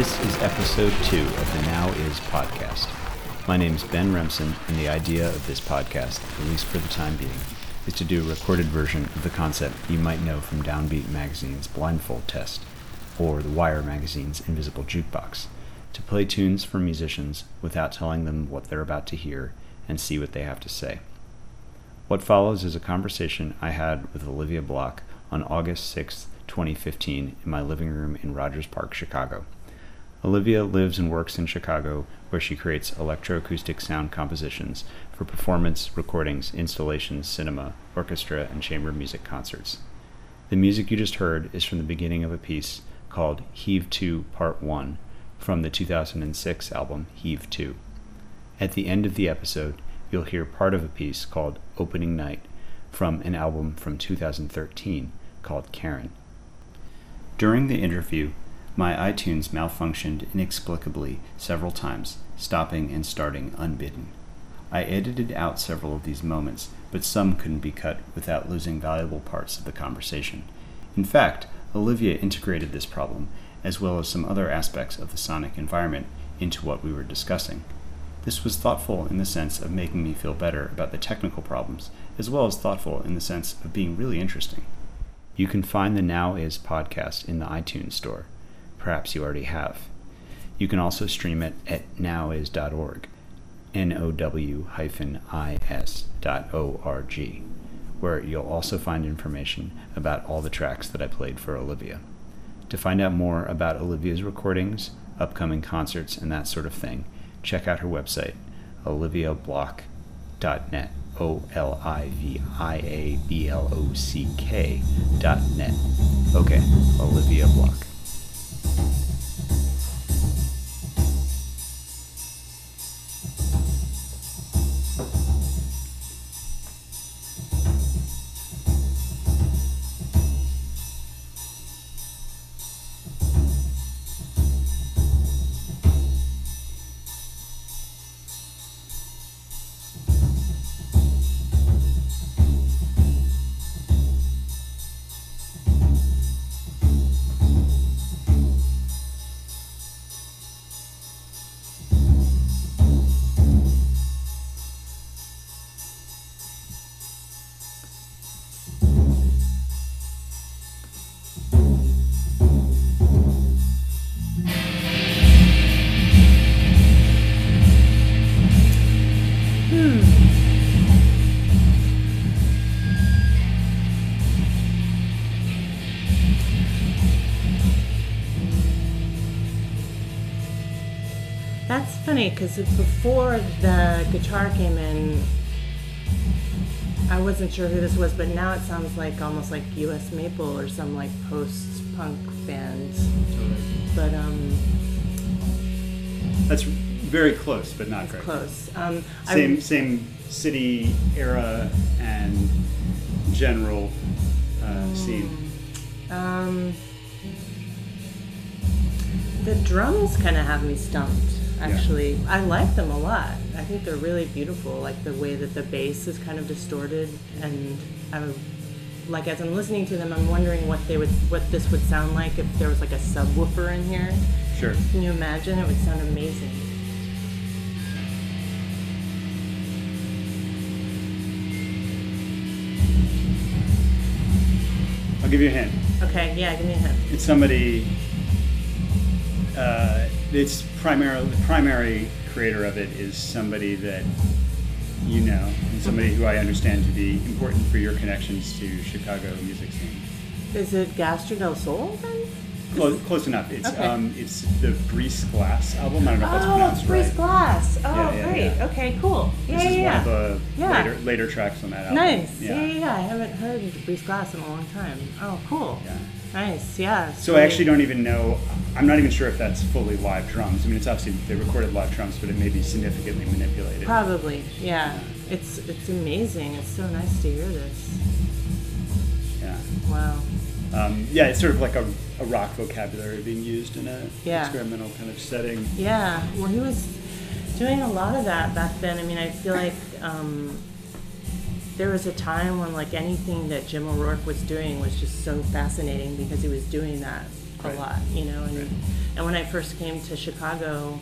This is episode two of the Now Is podcast. My name is Ben Remsen, and the idea of this podcast, at least for the time being, is to do a recorded version of the concept you might know from Downbeat Magazine's Blindfold Test, or The Wire Magazine's Invisible Jukebox, to play tunes for musicians without telling them what they're about to hear and see what they have to say. What follows is a conversation I had with Olivia Block on August 6, 2015, in my living room in Rogers Park, Chicago. Olivia lives and works in Chicago, where she creates electroacoustic sound compositions for performance, recordings, installations, cinema, orchestra, and chamber music concerts. The music you just heard is from the beginning of a piece called Heave 2 Part 1 from the 2006 album Heave 2. At the end of the episode, you'll hear part of a piece called Opening Night from an album from 2013 called Karren. During the interview, my iTunes malfunctioned inexplicably several times, stopping and starting unbidden. I edited out several of these moments, but some couldn't be cut without losing valuable parts of the conversation. In fact, Olivia integrated this problem, as well as some other aspects of the sonic environment, into what we were discussing. This was thoughtful in the sense of making me feel better about the technical problems, as well as thoughtful in the sense of being really interesting. You can find the Now Is podcast in the iTunes Store. Perhaps you already have. You can also stream it at nowis.org, N-O-W hyphen I-S dot O-R-G, where you'll also find information about all the tracks that I played for Olivia. To find out more about Olivia's recordings, upcoming concerts, and that sort of thing, check out her website, oliviablock.net. O L I V I A B L O C K dot net. Okay, Olivia Block. Funny because before the guitar came in, I wasn't sure who this was, but now it sounds like almost like U.S. Maple or some like post-punk band. But um, That's very close, but not great. close. Um, I- Same same city era and general uh, scene. Um, the drums kind of have me stumped. Actually, I like them a lot. I think they're really beautiful. Like the way that the bass is kind of distorted, and I'm like as I'm listening to them, I'm wondering what they would, what this would sound like if there was like a subwoofer in here. Sure. Can you imagine? It would sound amazing. I'll give you a hint. Okay, yeah, give me a hint. It's somebody. Uh, it's primarily the primary creator of it is somebody that you know, and somebody who I understand to be important for your connections to Chicago music scene. Is it Gastro del Sol then? Close, close enough. It's Okay. um, it's the Brise-Glace album. I don't know if that's Oh, pronounced Breeze right. Glass. Oh, Yeah, yeah, great. yeah. Okay, cool. Yeah, This is yeah, one yeah. of the Yeah. later later tracks on that album. Nice. Yeah. yeah, yeah. I haven't heard Brise-Glace in a long time. Oh, cool. Yeah. Nice. Yeah. So I actually don't even know. I'm not even sure if that's fully live drums. I mean, it's obviously they recorded live drums, but it may be significantly manipulated. Probably. Yeah. It's it's amazing. It's so nice to hear this. Yeah. Wow. Um, yeah, it's sort of like a, a rock vocabulary being used in a Yeah. experimental kind of setting. Yeah. Well, he was doing a lot of that back then. I mean, I feel like um, there was a time when like anything that Jim O'Rourke was doing was just so fascinating because he was doing that a Right. lot, you know. And Right. and when I first came to Chicago,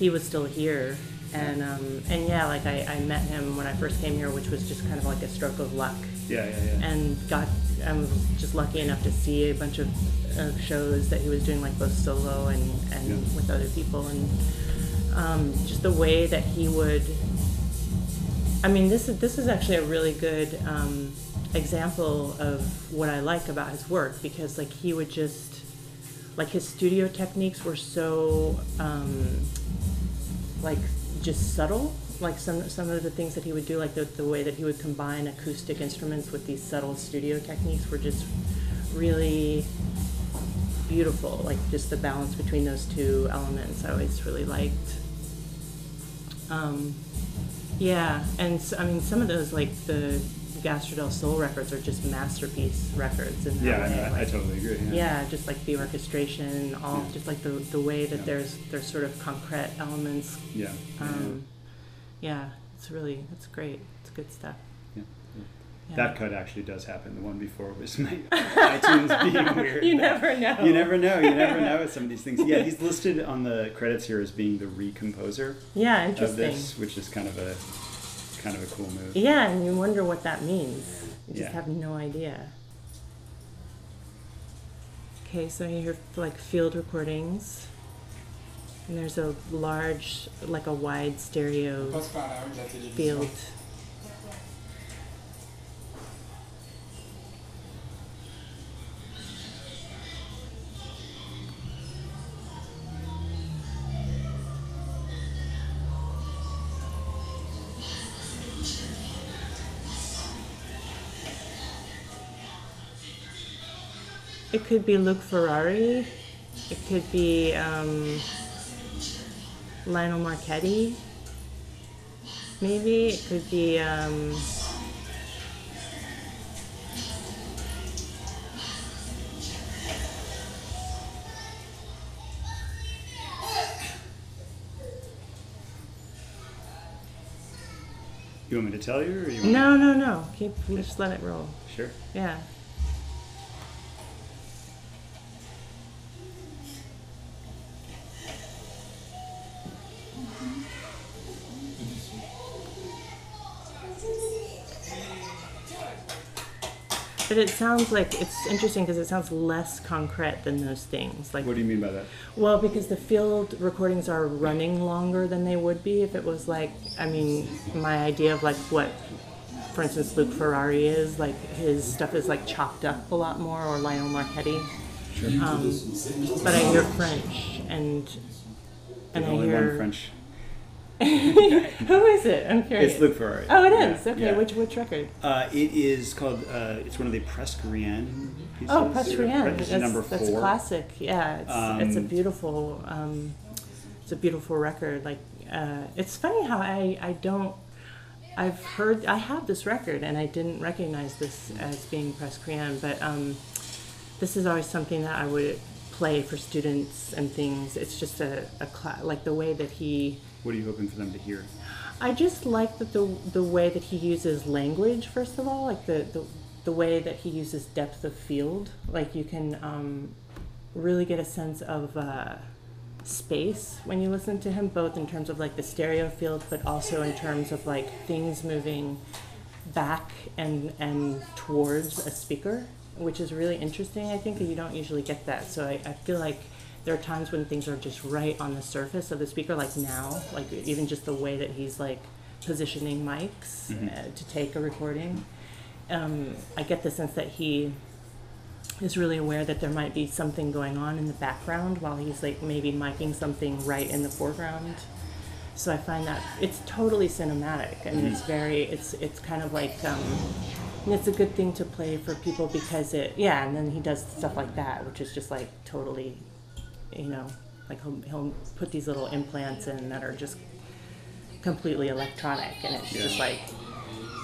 he was still here, and um, and yeah, like I, I met him when I first came here, which was just kind of like a stroke of luck, Yeah, yeah, yeah. and got I was just lucky enough to see a bunch of, of shows that he was doing, like both solo and and Yeah. with other people, and um, just the way that he would. I mean, this is this is actually a really good um, example of what I like about his work because like he would just like his studio techniques were so um, like just subtle. Like some some of the things that he would do like the, the way that he would combine acoustic instruments with these subtle studio techniques were just really beautiful. Like just the balance between those two elements i always really liked. Um, yeah and s I mean some of those like the Gastro del Sol records are just masterpiece records in that Yeah, way. I, I like- totally agree. Yeah. just like the orchestration, all Yeah. just like the the way that Yeah. there's there's sort of concrete elements. Yeah. yeah, Um, yeah, it's really it's great. It's good stuff. yeah. Yeah. That cut actually does happen. The one before was my iTunes being weird. You never know. You never know. You never know with some of these things. Yeah, he's listed on the credits here as being the recomposer Yeah, interesting. of this, which is kind of a kind of a cool move. Yeah, and you wonder what that means. You just Yeah. have no idea. Okay, so you hear like field recordings. And there's a large, like a wide stereo Passe par la rue de la télévision. field. It could be Luc Ferrari. It could be um, Lionel Marchetti. Maybe it could be. Um, You want me to tell you, or you want? no, no, no. Keep just let it roll. Sure. Yeah. But it sounds like it's interesting because it sounds less concrete than those things. Like What do you mean by that? Well, because the field recordings are running longer than they would be if it was like, I mean, my idea of like what, for instance, Luc Ferrari is, like his stuff is like chopped up a lot more, or Lionel Marchetti. Um, but I hear French and and I hear French. who is it? I'm curious. It's Luc Ferrari. Oh, it is. Yeah, okay, yeah. which which record? Uh, it is called. Uh, it's one of the Presque-Rien pieces. Oh. This That's, number four. that's classic. Yeah, it's, it's a Um, beautiful, um, it's a beautiful record. Like, uh, it's funny how I, I don't, I've heard, I have this record and I didn't recognize this as being Presque-Rien, but um, this is always something that I would play for students and things. It's just a, a like the way that he, What are you hoping for them to hear? I just like that the the way that he uses language. First of all, like the the, the way that he uses depth of field. Like you can um, really get a sense of uh, space when you listen to him, both in terms of like the stereo field, but also in terms of like things moving back and and towards a speaker, which is really interesting. I think that you don't usually get that. So I, I feel like there are times when things are just right on the surface of the speaker, like now, like even just the way that he's like positioning mics uh, to take a recording. Um, I get the sense that he is really aware that there might be something going on in the background while he's like maybe miking something right in the foreground. So I find that it's totally cinematic and it's very it's it's kind of like um, and it's a good thing to play for people because it yeah and then he does stuff like that which is just like totally you know like he'll, he'll put these little implants in that are just completely electronic and it's just like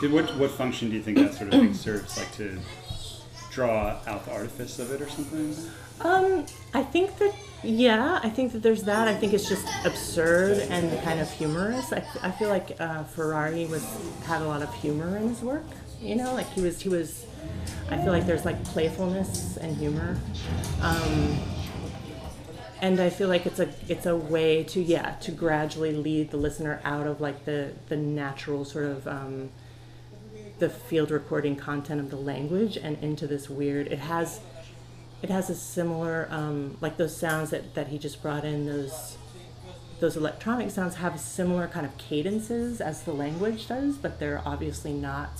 Did, what what function do you think that sort of thing serves? Like to draw out the artifice of it or something? Um, I think that yeah, I think that there's that. I think it's just absurd and kind of humorous. I, I feel like uh, Ferrari was had a lot of humor in his work. You know, like he was he was. I feel like there's like playfulness and humor. Um, and I feel like it's a it's a way to yeah to gradually lead the listener out of like the the natural sort of um, the field recording content of the language and into this weird. It has it has a similar um, like those sounds that, that he just brought in those those electronic sounds have similar kind of cadences as the language does but they're obviously not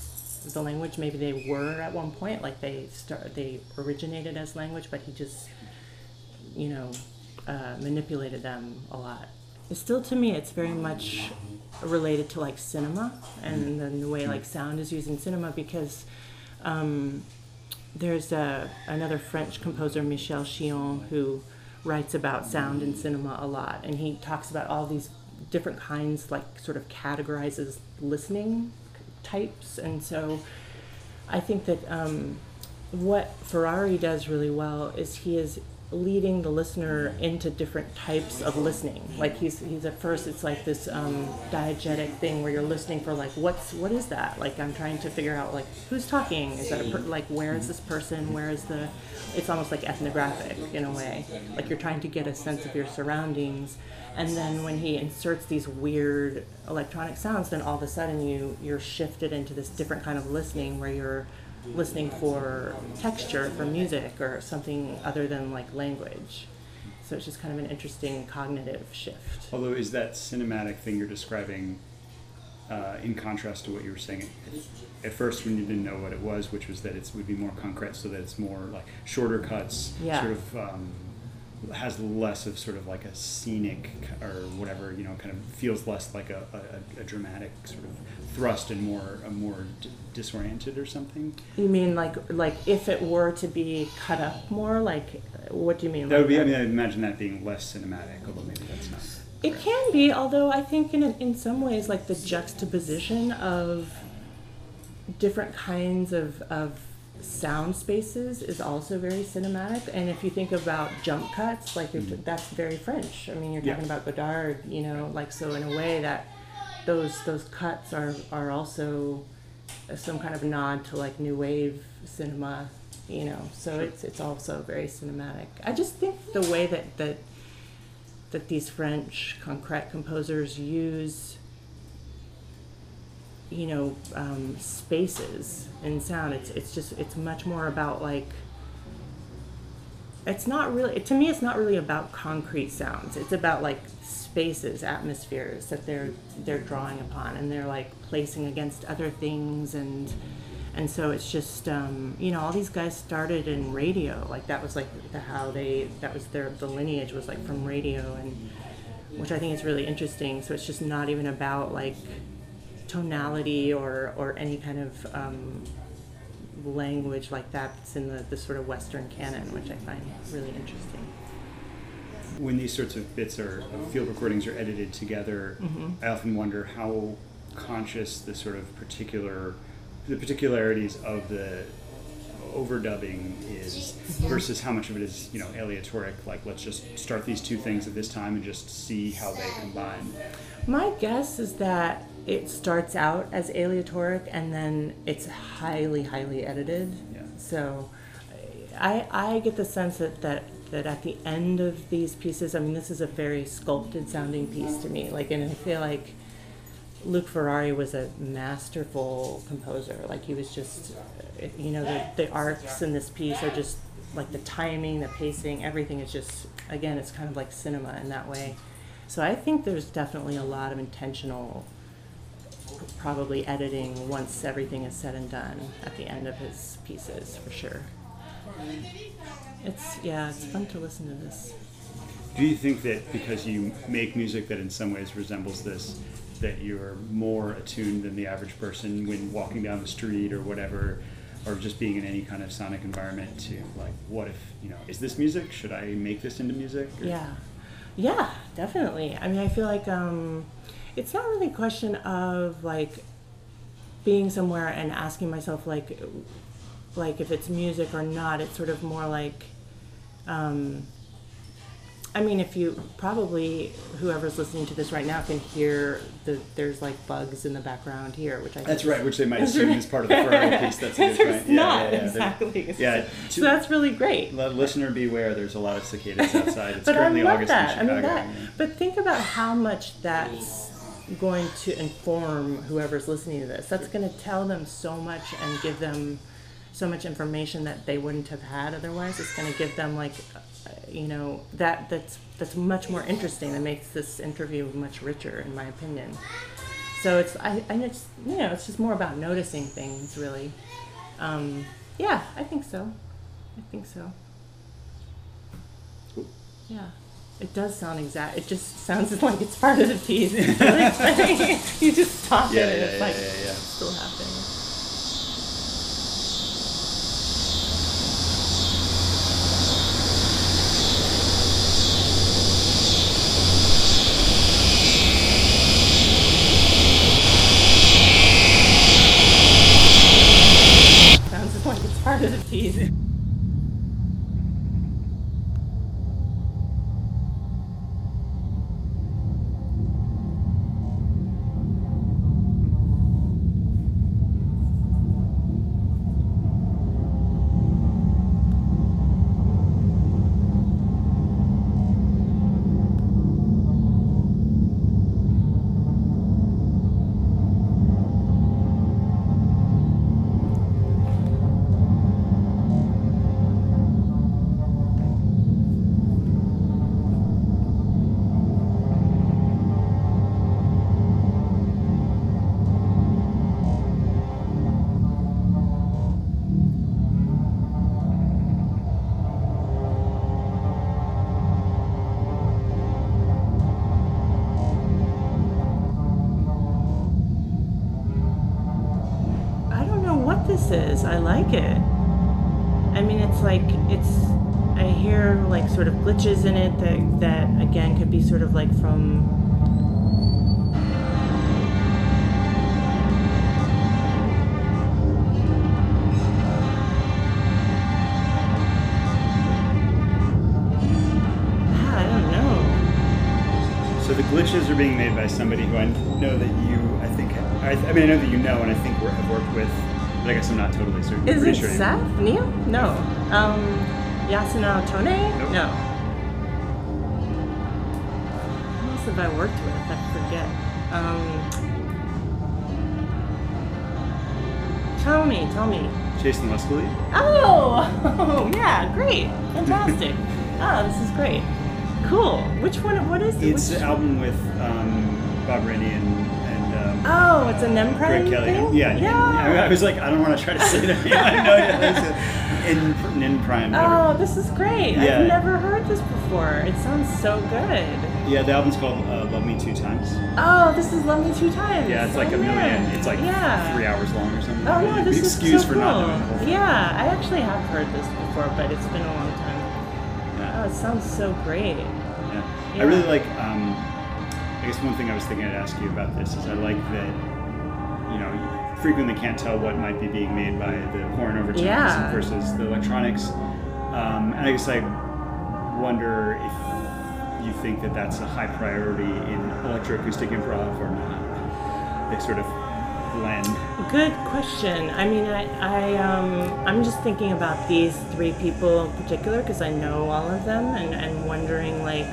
the language maybe they were at one point like they start they originated as language but he just you know uh, manipulated them a lot. It's still to me it's very much related to like cinema and then the way like sound is used in cinema because um, there's a, another French composer, Michel Chion, who writes about sound in cinema a lot, and he talks about all these different kinds, like sort of categorizes listening types, and so I think that um, what Ferrari does really well is he is leading the listener into different types of listening. Like he's he's at first it's like this um, diegetic thing where you're listening for like what's what is that? Like I'm trying to figure out like who's talking? Is that a per- like where is this person? Where is the? It's almost like ethnographic in a way. Like you're trying to get a sense of your surroundings. And then when he inserts these weird electronic sounds, then all of a sudden you you're shifted into this different kind of listening where you're listening for texture for music or something other than like language. So it's just kind of an interesting cognitive shift. Although, is that cinematic thing you're describing uh, in contrast to what you were saying at, first when you didn't know what it was, which was that it would be more concrete, so that it's more like shorter cuts, yeah. sort of um, has less of sort of like a scenic or whatever, you know, kind of feels less like a, a, a dramatic sort of thrust and more a more d- disoriented or something. You mean like like if it were to be cut up more? Like what do you mean? That would be. I mean, I imagine that being less cinematic, although maybe that's not. It can be, although I think in in some ways, like the juxtaposition of different kinds of of sound spaces is also very cinematic. And if you think about jump cuts, like mm-hmm. that's very French. I mean, you're talking yeah. about Godard, you know, like so in a way that those those cuts are are also some kind of nod to like new wave cinema, you know. So sure. it's it's also very cinematic. I just think the way that that that these French concrete composers use you know um, spaces in sound. It's it's just it's much more about like it's not really to me it's not really about concrete sounds. It's about like spaces atmospheres that they're they're drawing upon and they're like placing against other things and and so it's just um, you know all these guys started in radio. Like that was like the, how they that was their the lineage was like from radio and which i think is really interesting. So it's just not even about like tonality or, or any kind of um, language like that that's in the, the sort of Western canon, which I find really interesting. When these sorts of bits or field recordings are edited together, mm-hmm. I often wonder how conscious the sort of particular the particularities of the overdubbing is versus how much of it is you know aleatoric like let's just start these two things at this time and just see how they combine my guess is that it starts out as aleatoric and then it's highly, highly edited. Yeah. So I, I get the sense that, that that at the end of these pieces, I mean, this is a very sculpted sounding piece to me. Like, and I feel like luc Ferrari was a masterful composer. Like, he was just, you know, the, the arcs in this piece are just like the timing, the pacing, everything is just, again, it's kind of like cinema in that way. So I think there's definitely a lot of intentional probably editing once everything is said and done at the end of his pieces for sure. It's yeah, it's fun to listen to this. Do you think that because you make music that in some ways resembles this, that you're more attuned than the average person when walking down the street or whatever, or just being in any kind of sonic environment to like, what if you know, is this music? Should I make this into music? Or? Yeah, yeah, definitely. I mean, I feel like um, it's not really a question of like being somewhere and asking myself like like if it's music or not. It's sort of more like. Um, I mean, if you probably whoever's listening to this right now can hear the there's like bugs in the background here, which I That's think right, which they might assume is part of the Ferrari piece. That's a good There's point. Not yeah, yeah. There- exactly. It's yeah, to- so that's really great. Let listener beware. There's a lot of cicadas outside. It's but I currently love August that. I in mean Chicago. that. But think about how much that's going to inform whoever's listening to this. That's going to tell them so much and give them so much information that they wouldn't have had otherwise. It's going to give them like, uh, you know, that that's that's much more interesting. It makes this interview much richer, in my opinion. So it's I I just you know it's just more about noticing things really. Um, yeah, I think so. I think so. Yeah. It does sound exact. It just sounds like it's part of the piece. You just stop Yeah, it and yeah, it's yeah, like yeah, yeah. still happening. Sounds like it's part of the piece. Have I worked with? I forget. Um, tell me, tell me. Jason Lescalleet. Oh, oh yeah, great, fantastic. oh, this is great. Cool. Which one? What is it? It's Which- an album with um, Bhob Rainey and, and um, Oh, it's a Nmperign Greg Kelly. thing? Yeah, Yeah. I, mean, I was like, I don't want to try to say that. I know no idea. It's in, in Prime. Oh, this is great. Yeah. I've never heard this before. It sounds so good. Yeah, the album's called uh, Love Me Two Times. Oh, this is Love Me Two Times. Yeah, it's like oh, a million. man. It's like yeah. three hours long or something. Oh no, this is excused so for cool. not doing the whole thing. Yeah, I actually have heard this before, but it's been a long time. Oh, it sounds so great. Yeah. Yeah. I really like. Um, I guess one thing I was thinking I'd ask you about this is I like that. You know, you frequently can't tell what might be being made by the horn overtones Yeah. versus the electronics. Um, and I guess I wonder if you think that that's a high priority in electroacoustic improv or not. They sort of blend. Good question. I mean, I, I um, I'm just thinking about these three people in particular because I know all of them, and, and wondering like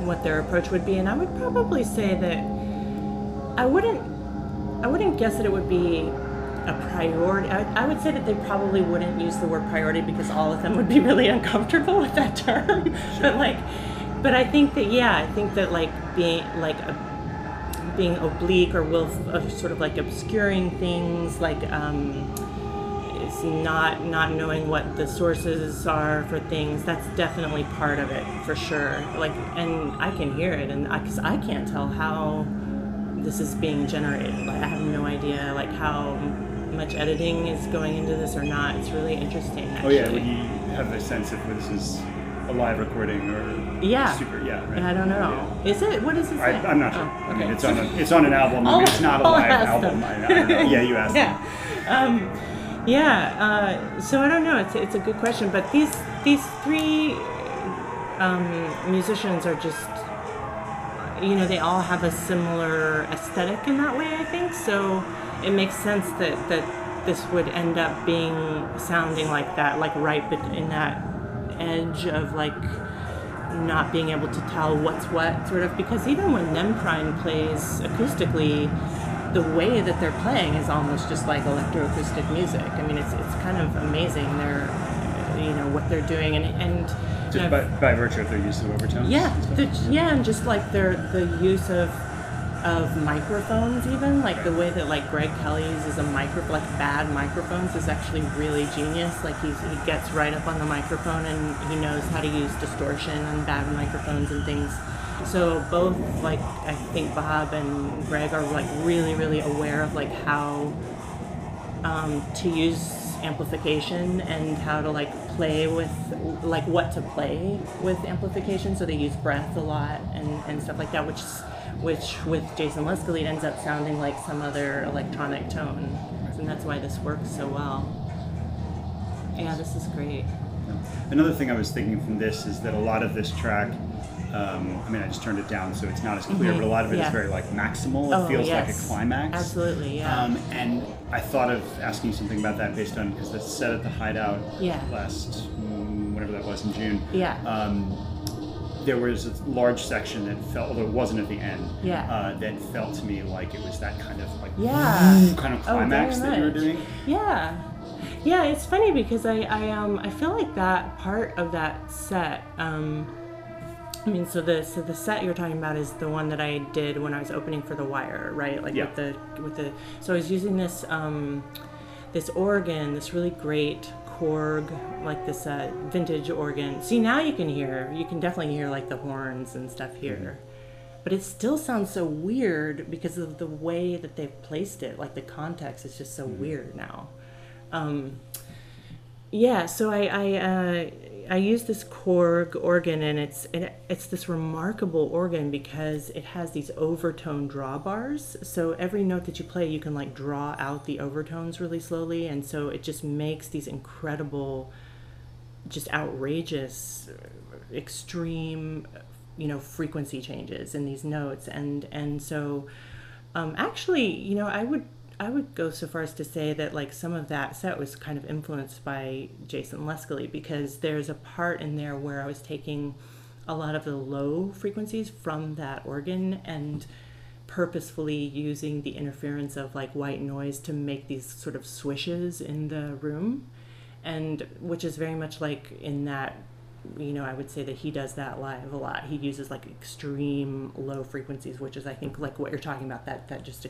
what their approach would be. And I would probably say that I wouldn't, I wouldn't guess that it would be a priority. I, I would say that they probably wouldn't use the word priority because all of them would be really uncomfortable with that term. but like, but I think that yeah, I think that like being like a being oblique or will of sort of like obscuring things like um is not not knowing what the sources are for things that's definitely part of it for sure. Like and i can hear it and because I, can't tell how this is being generated. Like i have no idea like how much editing is going into this or not. It's really interesting Oh yeah, would you have a sense of whether this is a live recording or Yeah. super? Yeah, right. i don't know is it what is it I, i'm not sure. Oh, I mean, it's on a, it's on an album. I it's not a I'll live album. I, I don't know. Yeah, you asked. yeah. Um, Yeah. Uh, so I don't know. It's it's a good question, but these these three um, musicians are just you know they all have a similar aesthetic in that way. I think so. It makes sense that that this would end up being sounding like that, like right in that edge of like not being able to tell what's what, sort of. Because even when Nmperign plays acoustically, the way that they're playing is almost just like electroacoustic music. I mean, it's it's kind of amazing. They're you know what they're doing and and just you know, by, by virtue of their use of overtones. Yeah, the, yeah, and just like their the use of of microphones even like the way that like Greg kelly's is a micro like bad microphones is actually really genius. Like he's, he gets right up on the microphone and he knows how to use distortion and bad microphones and things. So both like I think Bob and Greg are like really really aware of like how um, to use amplification and how to like play with like what to play with amplification. So they use breath a lot and, and stuff like that which which with Jason Lescalleet ends up sounding like some other electronic tone and that's why this works so well yeah this is great another thing I was thinking from this is that a lot of this track um, I mean, I just turned it down so it's not as clear, mm-hmm. but a lot of it yeah. is very like maximal. It oh, feels yes. like a climax. Absolutely, yeah. Um, and I thought of asking you something about that based on because the set at the Hideout yeah. last mm, whatever that was in June. Yeah. Um, there was a large section that felt, although it wasn't at the end, yeah. uh, that felt to me like it was that kind of like yeah. kind of oh, climax oh, that you were doing. Yeah. Yeah, it's funny because I, I um I feel like that part of that set um I mean, so the so the set you're talking about is the one that I did when I was opening for The Wire, right? Like yeah. with the with the so I was using this um, this organ, this really great Korg, like this uh, vintage organ. See, now you can hear, you can definitely hear like the horns and stuff here. Mm-hmm. But it still sounds so weird because of the way that they've placed it. Like the context is just so mm-hmm. weird now. Um, yeah, so I, I uh, I use this Korg organ, and it's it, it's this remarkable organ because it has these overtone drawbars. So every note that you play, you can like draw out the overtones really slowly, and so it just makes these incredible, just outrageous, extreme, you know, frequency changes in these notes, and and so. Um, actually, you know, I would I would go so far as to say that like some of that set was kind of influenced by Jason Lescalleet because there's a part in there where I was taking a lot of the low frequencies from that organ and purposefully using the interference of like white noise to make these sort of swishes in the room. And which is very much like in that you know, I would say that he does that live a lot. He uses like extreme low frequencies, which is I think like what you're talking about. That that just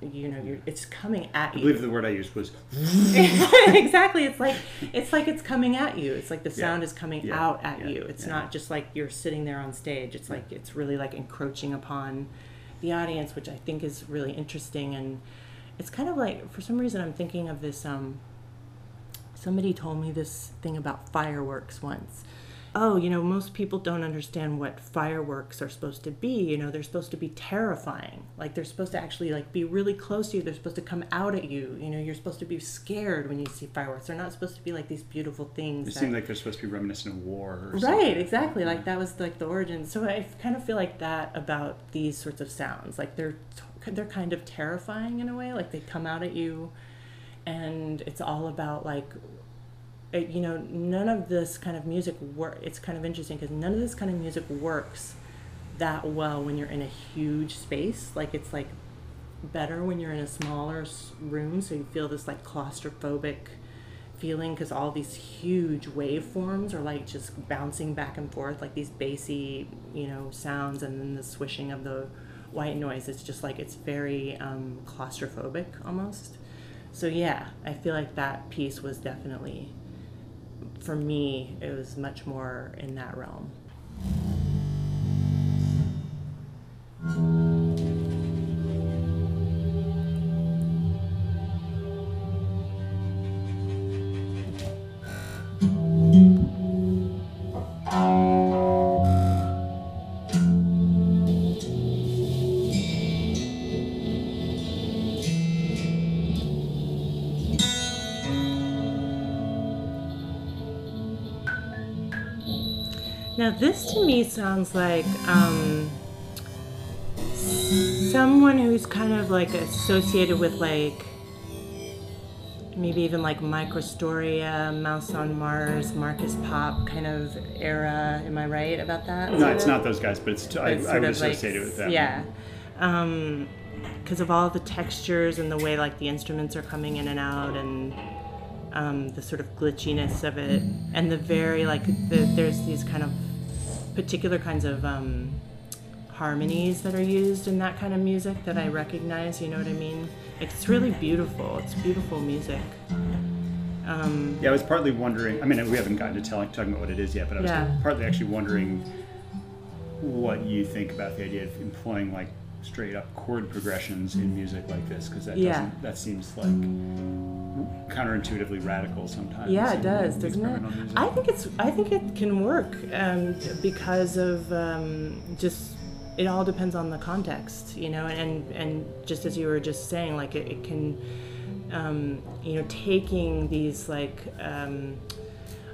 you know, you're, it's coming at you. I believe the word I used was exactly. It's like it's like it's coming at you. It's like the sound yeah. is coming yeah. out at yeah. you. It's not just like you're sitting there on stage. It's like it's really like encroaching upon the audience, which I think is really interesting. And it's kind of like for some reason I'm thinking of this. Um, somebody told me this thing about fireworks once oh, you know, most people don't understand what fireworks are supposed to be. You know, they're supposed to be terrifying. Like they're supposed to actually like be really close to you. They're supposed to come out at you. You know, you're supposed to be scared when you see fireworks. They're not supposed to be like these beautiful things. They that, seem like they're supposed to be reminiscent of war. right, exactly. Like that was like the origin. So I kind of feel like that about these sorts of sounds. Like they're they're kind of terrifying in a way. Like they come out at you, and it's all about like it, you know, none of this kind of music work. It's kind of interesting because none of this kind of music works that well when you're in a huge space. Like it's like better when you're in a smaller room, so you feel this like claustrophobic feeling because all these huge waveforms are like just bouncing back and forth, like these bassy, you know, sounds, and then the swishing of the white noise. It's just like it's very um, claustrophobic almost. So yeah, I feel like that piece was definitely for me, it was much more in that realm. Thank you. Now, this to me sounds like um, someone who's kind of like associated with like maybe even like Microstoria, Mouse on Mars, Markus Popp kind of era. Am I right about that? No, it's not those guys, but it's t- I, It's I sort would of like- associate it with them. Yeah. Um, because of all the textures and the way like the instruments are coming in and out and um, the sort of glitchiness of it and the very like the, there's these kind of particular kinds of um, harmonies that are used in that kind of music that I recognize. You know what I mean? It's really beautiful. It's beautiful music. Um, Yeah, I was partly wondering. I mean, we haven't gotten to telling, talking about what it is yet, but I was Yeah. partly actually wondering what you think about the idea of employing like straight up chord progressions in music like this, because that Yeah. doesn't that seems like counterintuitively radical sometimes. Yeah, it does, doesn't it? music. I think it's. I think it can work um, because of um, just. It all depends on the context, you know, and and just as you were just saying, like it, it can, um, you know, taking these like um,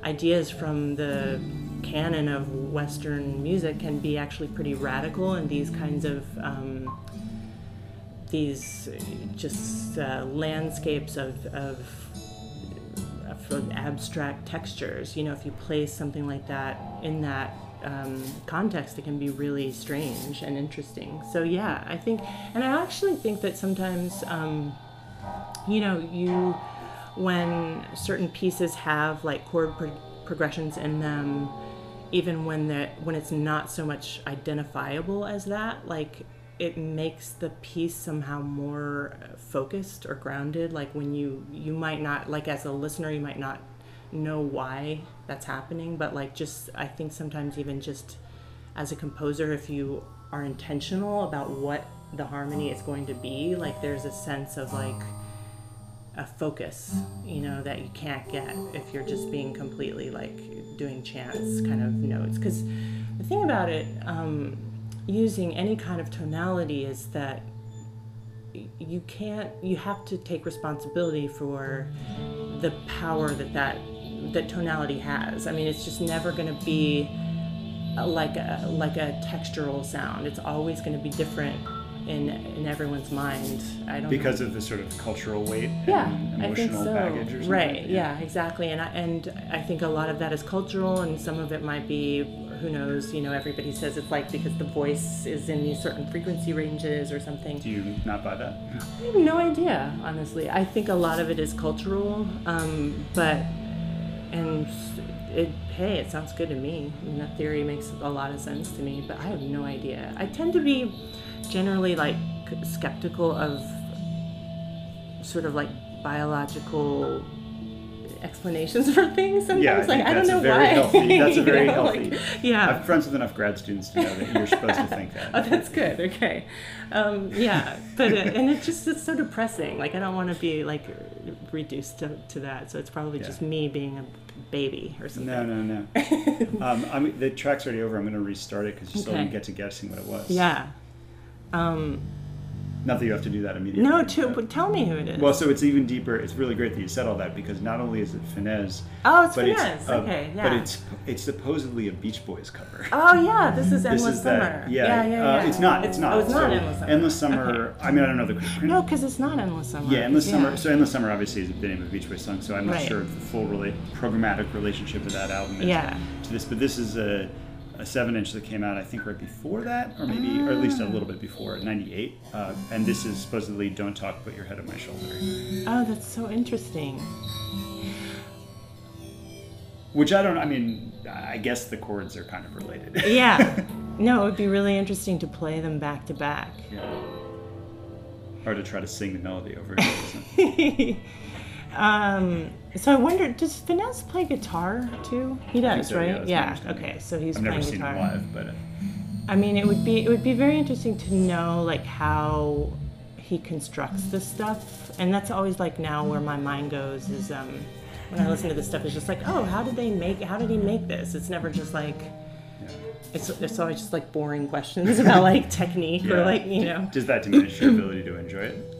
ideas from the canon of Western music can be actually pretty radical, and these kinds of um, these just uh, landscapes of, of of abstract textures. You know, if you place something like that in that um, context, it can be really strange and interesting. So yeah, I think, and I actually think that sometimes, um, you know, you when certain pieces have like chord pro- progressions in them, even when the when it's not so much identifiable as that, like it makes the piece somehow more focused or grounded. Like when you you might not like as a listener you might not know why that's happening but like just i think sometimes even just as a composer if you are intentional about what the harmony is going to be like there's a sense of like a focus you know that you can't get if you're just being completely like doing chance kind of notes. Because the thing about it um, using any kind of tonality is that you can't you have to take responsibility for the power that that that tonality has. I mean it's just never going to be like a like a textural sound. It's always going to be different in in everyone's mind i don't because of the sort of cultural weight yeah and i think emotional so baggage or something. right yeah exactly and I, and I think a lot of that is cultural and some of it might be who knows you know everybody says it's like because the voice is in these certain frequency ranges or something Do you not buy that? I have no idea, honestly. I think a lot of it is cultural, um, but and it hey, it sounds good to me. And that theory makes a lot of sense to me, but I have no idea. I tend to be generally like skeptical of sort of like biological explanations for things sometimes Yeah, I like i don't know very why healthy- that's a You very know, healthy- like, yeah I'm friends with enough grad students to know that you're supposed to think that. Oh, that's good. Okay, um, yeah, but it, and it just it's so depressing. Like I don't want to be like reduced to, to that. So it's probably Yeah. just me being a baby or something. No, no, no. um, I mean, the track's already over. I'm going to restart it because you still Okay. didn't get to guessing what it was. Yeah. Um, Not that you have to do that immediately. no, to, but- tell me who it is. Well, so it's even deeper. It's really great that you said all that because not only is it Fennesz, oh, it's but Fennesz. it's uh, okay, yeah. but it's it's supposedly a Beach Boys cover. oh yeah, this is this endless is summer. that. Yeah, yeah, yeah, Uh, it's not. It's not. Oh, it's not So endless summer. Endless summer. I mean, I don't know the. Okay. No, because it's not endless summer. Yeah, endless Yeah. summer. So endless summer obviously is the name of the Beach Boys song. So I'm not Right. sure of the full rela- programmatic relationship of that album is Yeah. to this. But this is a, a seven inch that came out I think right before that, or maybe or at least a little bit before '98. Uh, and this is supposedly "Don't Talk, Put Your Head on My Shoulder," Oh, that's so interesting. which I don't. I mean, I guess the chords are kind of related. Yeah. no, it would be really interesting to play them back to back. yeah. Or to try to sing the melody over something. um, so I wonder, does Fennesz play guitar too? He does, so, right? my Yeah. Okay, so he's I've playing never seen guitar. him live, but uh, I mean, it would be it would be very interesting to know like how he constructs this stuff, and that's always like now where my mind goes is um, when I listen to this stuff, it's just like, oh, how did they make? How did he make this? It's never just like. It's, it's always just like boring questions about like technique or like you know does that diminish your ability to enjoy it?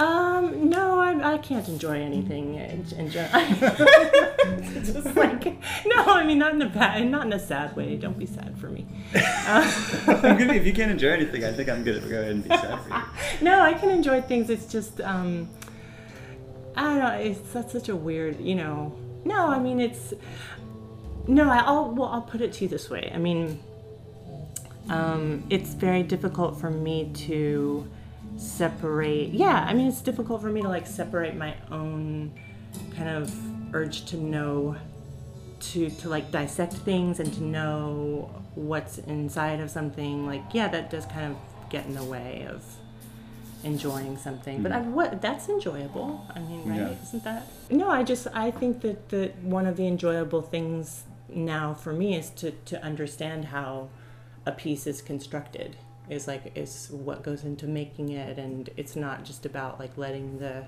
Um, no, I, I can't enjoy anything in, in general. it's just like, no, I mean, not in a bad, not in a sad way. Don't be sad for me. I'm good. If you can't enjoy anything, I think I'm good. Go ahead and be sad for you. no, I can enjoy things. It's just, um, I don't know. It's that's such a weird, you know. No, I mean, it's no. I'll well, I'll put it to you this way. I mean, um, it's very difficult for me to separate. Yeah, I mean, it's difficult for me to like separate my own kind of urge to know, to to like dissect things and to know what's inside of something. Like, yeah, that does kind of get in the way of enjoying something. But hmm. I, what that's enjoyable. I mean, right? Yeah. Isn't that? No, I just I think that that one of the enjoyable things now for me is to to understand how a piece is constructed. Is like is what goes into making it, and it's not just about like letting the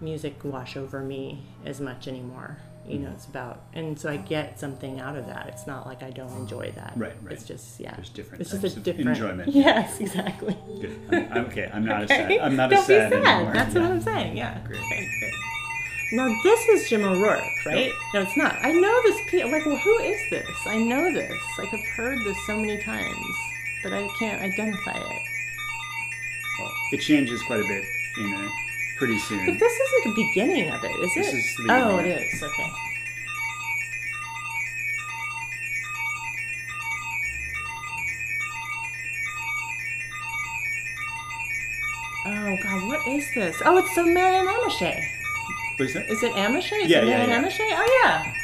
music wash over me as much anymore. You know, mm-hmm. it's about, and so I get something out of that. It's not like I don't enjoy that. Right, right. It's just, yeah. There's different It's just a different enjoyment. Yes, exactly. Good. I'm, I'm okay. I'm not Okay? a sad. I'm not Don't a sad be sad. anymore. That's Yeah. what I'm saying. Yeah. Great. Okay, good. Now this is Jim O'Rourke, right? No, it's not. I know this. Pe- like, well, who is this? I know this. Like, I've heard this so many times, but I can't identify it. Well, it changes quite a bit you know, pretty soon. But this isn't the beginning of it, is This it? is the oh, it is. Okay. Oh God, what is this? Oh, it's so Maryanne Amacher. What is that? Is it Amacher? Is Yeah, it yeah, Maryanne yeah. Amacher? Oh yeah,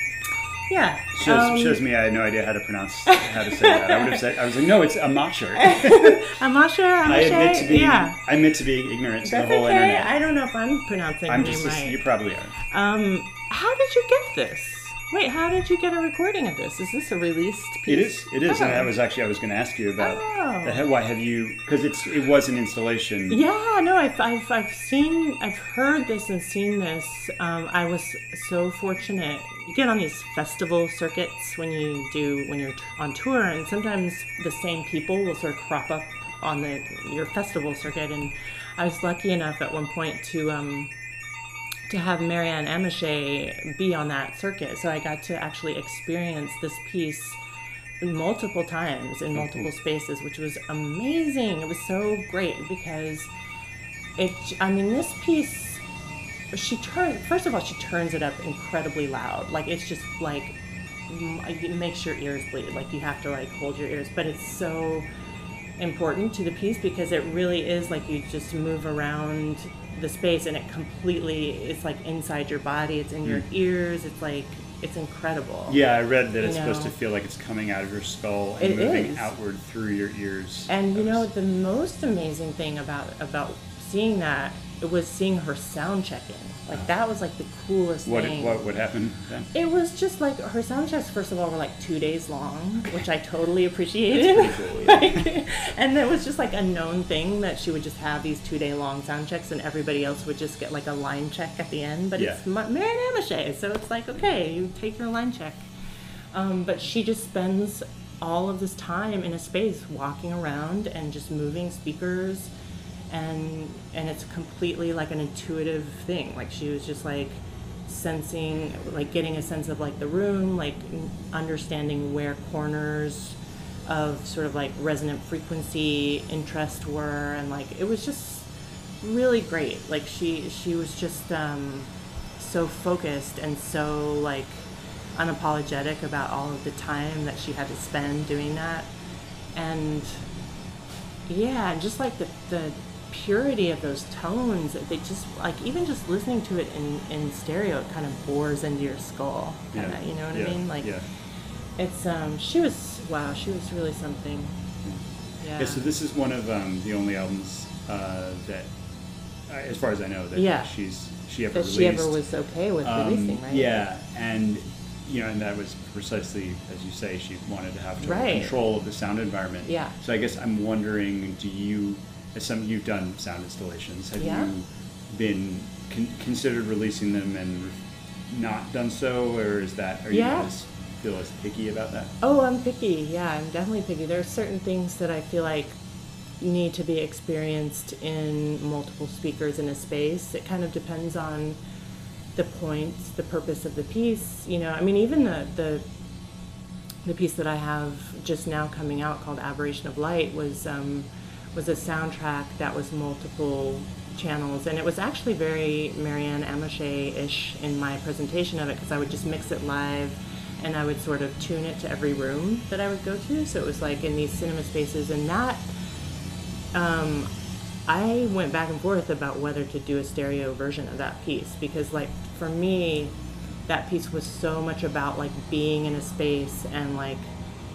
yeah. Shows, Um, shows me I had no idea how to pronounce how to say that. I would have said I was like, no, it's I'm not sure. I'm not sure. I'm I admit to being yeah. I admit to being ignorant to That's the whole okay. internet. I don't know if I'm pronouncing I'm just right. you probably are. Um, how did you get this? Wait, how did you get a recording of this? Is this a released piece? It is. It is, and Oh. that was actually I was going to ask you about. Oh. why have you? Because it's it was an installation. Yeah, no, I've, I've, I've seen, I've heard this and seen this. Um, I was so fortunate. You get on these festival circuits when you do, when you're on tour, and sometimes the same people will sort of crop up on the your festival circuit. And I was lucky enough at one point to um, to have Maryanne Amacher be on that circuit. So I got to actually experience this piece multiple times in multiple spaces, which was amazing. It was so great because it, I mean, this piece, she turns, first of all, she turns it up incredibly loud. Like, it's just like, mm, it makes your ears bleed. Like, you have to like hold your ears, but it's so important to the piece because it really is like you just move around the space and it completely it's like inside your body it's in your mm. ears it's like it's incredible Yeah, I read that it's You supposed to feel like it's coming out of your skull and It moving is. outward through your ears. and you know the most amazing thing about about seeing that it was seeing her sound check in. like that was like the coolest what thing what would happen then? It was just like her sound checks. First of all, were like two days long, which I totally appreciated. cool, yeah. Like, and it was just like a known thing that she would just have these two day long sound checks, and everybody else would just get like a line check at the end. But it's Yeah. Ma- Maryanne Amacher, so it's like okay, you take your line check. Um, but she just spends all of this time in a space walking around and just moving speakers and and it's completely like an intuitive thing. Like she was just like sensing like getting a sense of like the room like understanding where corners of sort of like resonant frequency interest were and like it was just really great. Like she she was just um so focused and so like unapologetic about all of the time that she had to spend doing that. And yeah and just like the the purity of those tones they just like even just listening to it in in stereo it kind of bores into your skull kinda, you know what yeah, i mean like yeah. it's um she was wow she was really something yeah Yeah, so this is one of um, the only albums uh, that, uh, as far as I know, that Yeah. she's she ever that released. she ever was okay with Um, releasing right Yeah, and you know, and that was precisely as you say, she wanted to have total Right. control of the sound environment. Yeah. So I guess I'm wondering, do you, as some you've done sound installations, have Yeah. you been con- considered releasing them and not done so, or is that are you Yeah. as feel as picky about that? Oh, I'm picky. Yeah, I'm definitely picky. There are certain things that I feel like need to be experienced in multiple speakers in a space. It kind of depends on the point, the purpose of the piece. You know, I mean, even the the the piece that I have just now coming out called Aberration of Light was um, was a soundtrack that was multiple channels, and it was actually very Maryanne Amacher-ish in my presentation of it because I would just mix it live, and I would sort of tune it to every room that I would go to. So it was like in these cinema spaces, and that um, I went back and forth about whether to do a stereo version of that piece because, like, for me, that piece was so much about like being in a space and like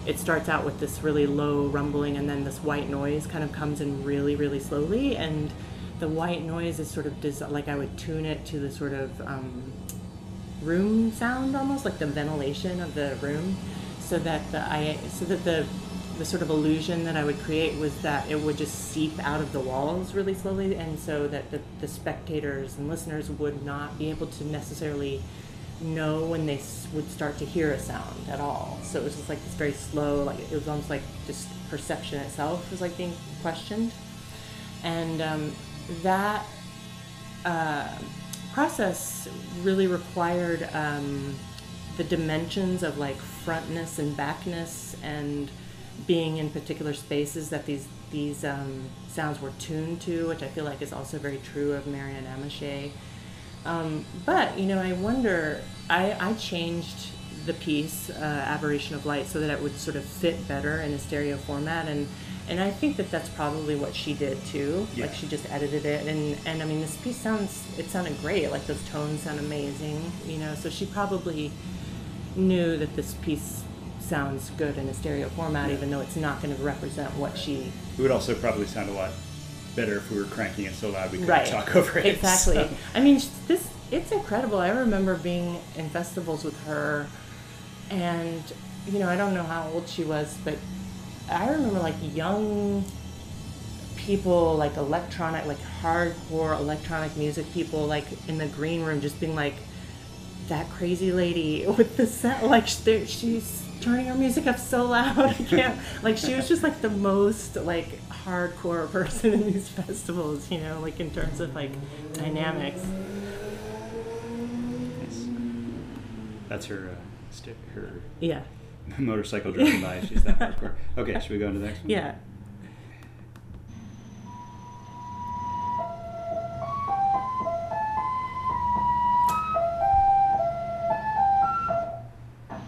it starts out with this really low rumbling and then this white noise kind of comes in really really slowly. And the white noise is sort of des- like i would tune it to the sort of um, room sound almost like the ventilation of the room so that the i so that the the sort of illusion that I would create was that it would just seep out of the walls really slowly, and so that the, the spectators and listeners would not be able to necessarily know when they would start to hear a sound at all. So it was just like this very slow, like it was almost like just perception itself was like being questioned, and um, that uh, process really required um, the dimensions of like frontness and backness and being in particular spaces that these these um, sounds were tuned to, which I feel like is also very true of Maryanne Amacher. Um, but you know, I wonder. I, I changed the piece, uh, Aberration of Light, so that it would sort of fit better in a stereo format, and and I think that that's probably what she did too. Yeah. Like she just edited it, and and I mean, this piece sounds it sounded great. Like those tones sound amazing, you know. So she probably knew that this piece sounds good in a stereo format, Yeah. even though it's not going to represent what she It would also probably sound a lot better if we were cranking it so loud we couldn't right talk over it. exactly so. i mean this it's incredible i remember being in festivals with her and you know i don't know how old she was but i remember like young people like electronic like hardcore electronic music people like in the green room just being like that crazy lady with the sound like she's turning her music up so loud i can't like she was just like the most like hardcore person in these festivals you know like in terms of like dynamics Nice. That's her uh, sti- her yeah motorcycle driving by. She's that hardcore. Okay, should we go into the next one? yeah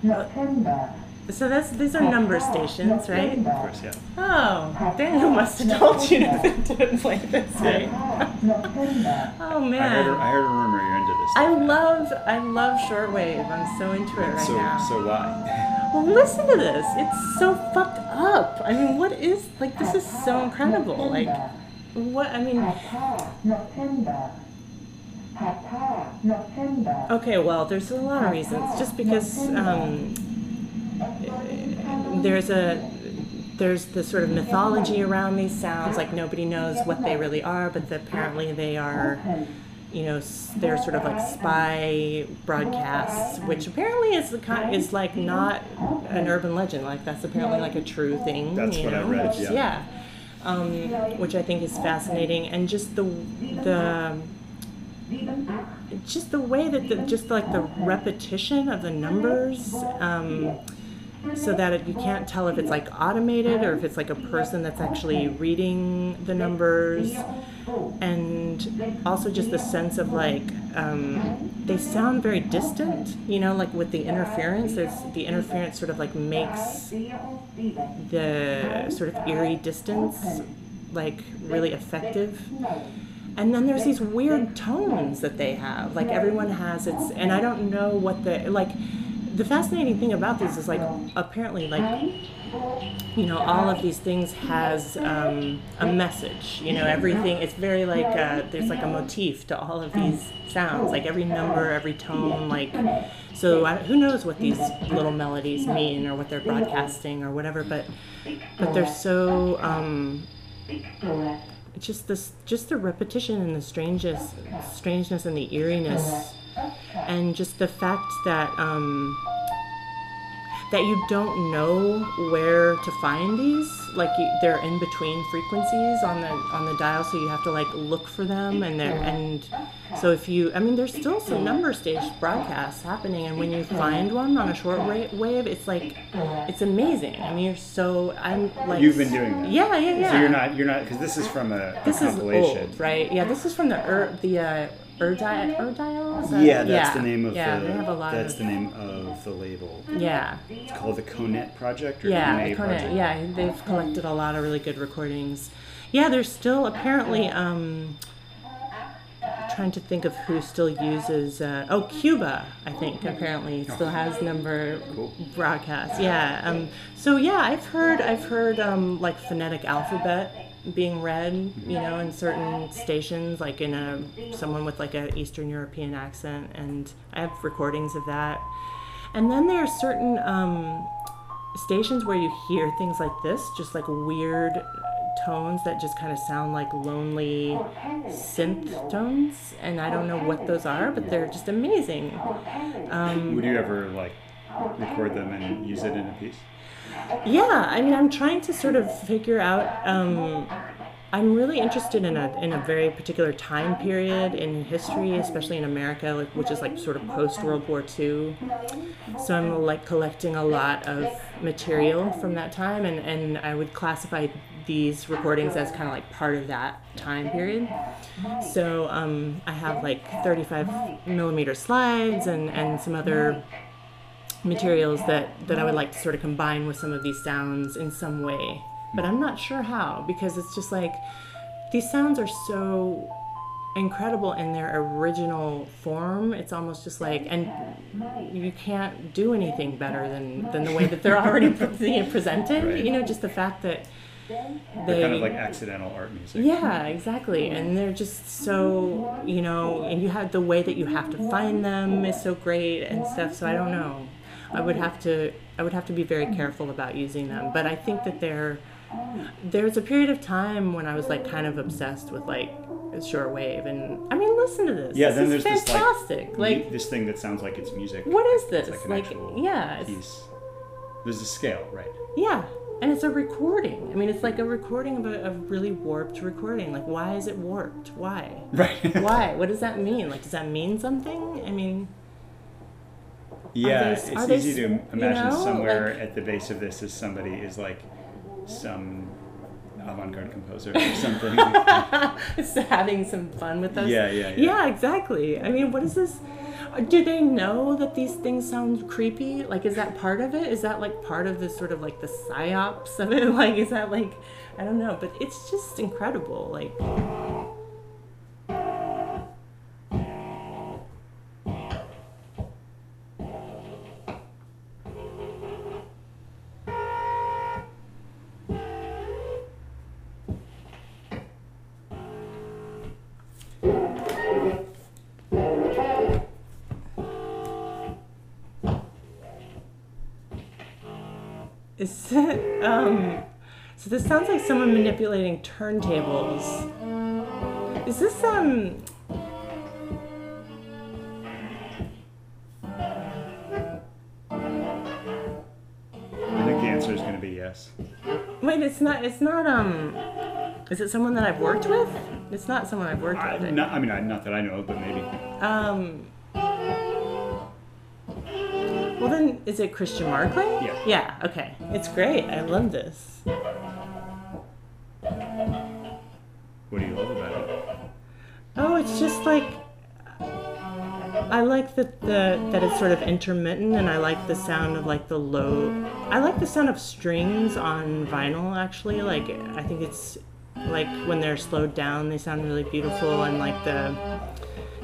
September. So that's these are number stations right Of course, yeah. oh daniel must have told you to, to play this right September. oh I heard, man a, I heard a rumor you're into this. I stuff now. love I love shortwave. I'm so into it right so now. so why? well, listen to this. It's so fucked up. I mean, what is like this is so incredible. Like what I mean, Papa, September. Papa, September. okay, well, there's a lot of reasons. Just because um there's a there's the sort of mythology around these sounds like nobody knows what they really are, but apparently they are you know, they're sort of like spy broadcasts, which apparently is the kind is like not an urban legend. Like that's apparently like a true thing. That's you what I read, Which- yeah. Um, which I think is fascinating, and just the the just the way that the just like the repetition of the numbers. Um, so that it, you can't tell if it's like automated or if it's like a person that's actually reading the numbers. And also just the sense of like um, they sound very distant you know like with the interference. There's the interference sort of like makes the sort of eerie distance like really effective. And then there's these weird tones that they have. Like everyone has its and i don't know what the like the fascinating thing about these is like apparently like you know all of these things has um, a message you know everything it's very like uh, there's like a motif to all of these sounds like every number every tone like so I, who knows what these little melodies mean or what they're broadcasting or whatever but but they're so um, just this just the repetition and the strangeness strangeness and the eeriness and just the fact that um that you don't know where to find these. Like you, they're in between frequencies on the on the dial, so you have to like look for them. And they're and so if you, I mean, there's still some number stage broadcasts happening, and when you find one on a short ra- wave, it's like it's amazing. I mean, you're so I'm like You've been doing that. Yeah, yeah, yeah. So you're not you're not because this is from a, a This is old, right? Yeah, this is from the Ur, the uh, Irdial. Irdial? That- Yeah, that's the name of yeah, the. they have a lot that's of the name of the label. yeah, It's called the Conet Project or yeah, Conet Project. yeah. They've collected a lot of really good recordings. Yeah, there's still apparently. Um, trying to think of who still uses. Uh, oh, Cuba, I think apparently still has number Cool. broadcasts. Yeah. Um, so yeah, I've heard I've heard um, like phonetic alphabet being read, you know, in certain stations, like in a someone with like a Eastern European accent, and I have recordings of that. And then there are certain um, stations where you hear things like this, just like weird tones that just kind of sound like lonely synth tones, and I don't know what those are, but they're just amazing. Um, Would you ever like record them and use it in a piece? Yeah, I mean, I'm trying to sort of figure out. Um, I'm really interested in a in a very particular time period in history, especially in America, like which is like sort of post World War II. So I'm like collecting a lot of material from that time, and and I would classify these recordings as kind of like part of that time period. So um, I have like 35 millimeter slides and and some other materials that that I would like to sort of combine with some of these sounds in some way. But I'm not sure how because it's just like these sounds are so incredible in their original form. It's almost just like and you can't do anything better than than the way that they're already presented. Right. You know, just the fact that They're they kind of like accidental art music. yeah, exactly. And they're just so, you know, and you have the way that you have to find them is so great and stuff. So I don't know. I would have to I would have to be very careful about using them. But I think that they're there's a period of time when I was like kind of obsessed with like shortwave and I mean listen to this. Yeah, this then is there's fantastic. this like, like mu- this thing that sounds like it's music. what is this? It's like an Like, yeah, it's- piece. There's a scale, right? Yeah, and it's a recording. I mean, it's like a recording of a, a really warped recording. Like, why is it warped? Why? Right. Why? What does that mean? Like, does that mean something? I mean, Yeah, they- it's are they easy to s- you imagine know, somewhere like- at the base of this is somebody is like some avant-garde composer or something. it's having some fun with us. Yeah, yeah, yeah. Yeah, exactly. I mean, what is this? Do they know that these things sound creepy? Like, is that part of it? Is that like part of the sort of like the psyops of it? Like, is that like, I don't know, but it's just incredible. Like, um, so this sounds like someone manipulating turntables. Is this, um, I think the answer is going to be yes. wait, it's not, it's not, um, is it someone that I've worked with? It's not someone I've worked I, with. I mean, I, not that I know of, but maybe. Um, well then, is it Christian Marclay? Yeah. Yeah, okay. It's great. I love this. What do you love about it? Oh, it's just like I like that the that it's sort of intermittent, and I like the sound of like the low. I like the sound of strings on vinyl. Actually, like I think it's like when they're slowed down, they sound really beautiful, and like the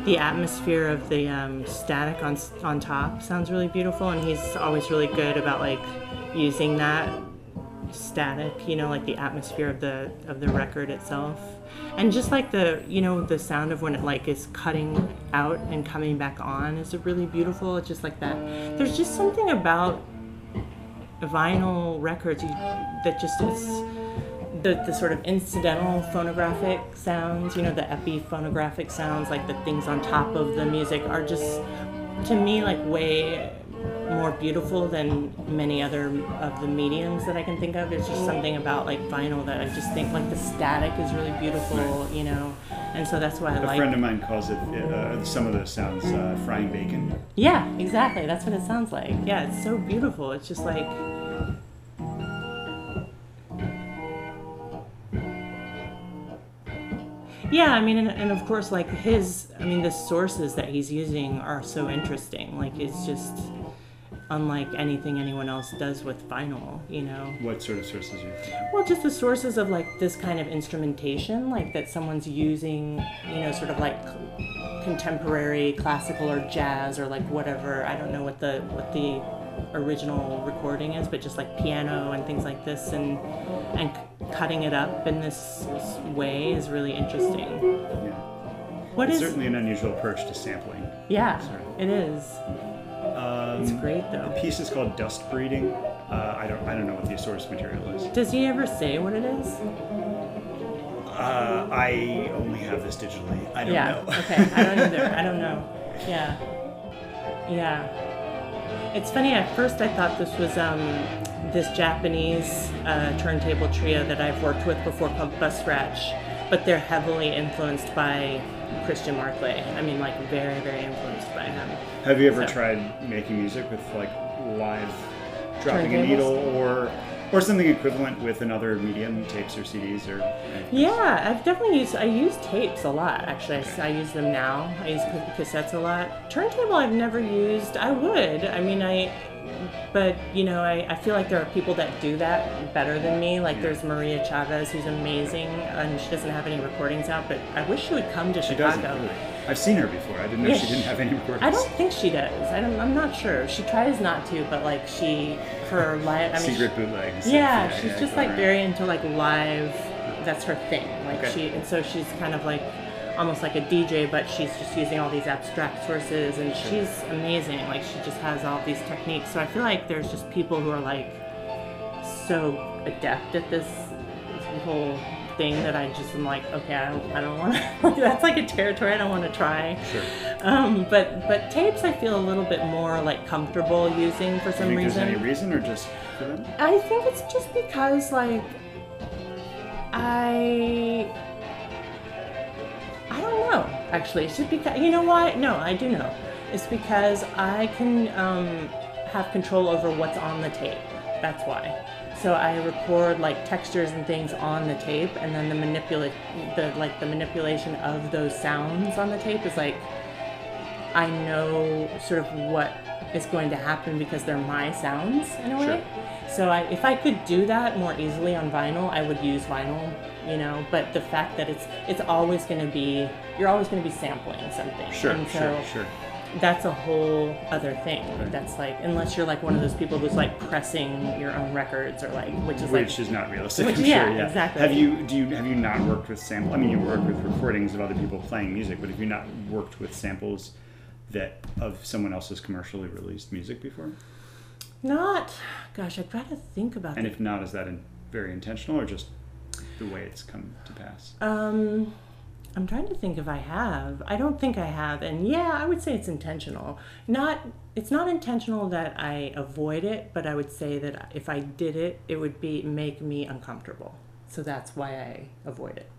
the atmosphere of the um, static on on top sounds really beautiful. And he's always really good about like using that static you know like the atmosphere of the of the record itself and just like the you know the sound of when it like is cutting out and coming back on is really beautiful it's just like that there's just something about vinyl records that just is the, the sort of incidental phonographic sounds you know the epiphonographic sounds like the things on top of the music are just to me like way more beautiful than many other of the mediums that I can think of. It's just something about like vinyl that I just think like the static is really beautiful, you know, and so that's why I A like. A friend of mine calls it uh, some of those sounds uh, frying bacon. Yeah, exactly. That's what it sounds like. Yeah, it's so beautiful. It's just like. Yeah, I mean, and, and of course, like his, I mean, the sources that he's using are so interesting. Like, it's just unlike anything anyone else does with vinyl, you know? What sort of sources are you thinking? Well, just the sources of like this kind of instrumentation, like that someone's using, you know, sort of like contemporary classical or jazz or like whatever. I don't know what the what the original recording is, but just like piano and things like this, and and cutting it up in this way is really interesting. Yeah. What It's is? certainly an unusual approach to sampling. Yeah, Sorry. it is. Um, It's great though. The piece is called Dust Breeding. Uh, I don't I don't know what the source material is. Does he ever say what it is? Uh, I only have this digitally. I don't yeah. know. okay. I don't either. I don't know. Yeah. Yeah. It's funny. At first, I thought this was um, this Japanese uh, turntable trio that I've worked with before called Busratch, but they're heavily influenced by Christian Marclay. I mean, like very, very influenced by him. Have you ever So- tried making music with like live dropping a needle or or something equivalent with another medium, tapes or CDs or? anything? Yeah, I've definitely used. I use tapes a lot. Actually, I use them now. I use cassettes a lot. Turntable, I've never used. I would. I mean, I. But you know, I, I feel like there are people that do that better than me. Like there's Maria Chavez, who's amazing, and she doesn't have any recordings out. But I wish she would come to She Chicago. I've seen her before. I didn't know Yeah, she didn't have any recordings. I don't think she does. I don't, I'm not sure. She tries not to, but like she, her live, I mean, Secret bootlegs. yeah, she's yeah, just like around. very into like live. That's her thing. Like Okay. she, and so she's kind of like almost like a DJ, but she's just using all these abstract sources, and she's amazing. Like she just has all these techniques. So I feel like there's just people who are like so adept at this whole thing that I just am like, okay, I don't, I don't want to. that's like a territory I don't want to try. Sure. Um, but but tapes I feel a little bit more like comfortable using for some you think reason. there's any reason or just? I think it's just because like I I don't know actually. It's just because you know why? No, I do know. It's because I can um, have control over what's on the tape. That's why. So I record like textures and things on the tape, and then the manipulate the like the manipulation of those sounds on the tape is like I know sort of what is going to happen because they're my sounds in a way. So I, if I could do that more easily on vinyl, I would use vinyl, you know. But the fact that it's it's always going to be you're always going to be sampling something. Sure, so sure, sure. That's a whole other thing. Right. That's like unless you're like one of those people who's like pressing your own records or like which is like Which is not realistic. Which- I'm yeah, sure, yeah. exactly. Have you do you have you not worked with sample? I mean, you work with recordings of other people playing music, but have you not worked with samples that of someone else's commercially released music before? not. Gosh, I've got to think about that. And if not, is that in, very intentional or just the way it's come to pass? Um, I'm trying to think if I have. I don't think I have, and yeah, I would say it's intentional. Not, it's not intentional that I avoid it, but I would say that if I did it, it would be make me uncomfortable. So that's why I avoid it.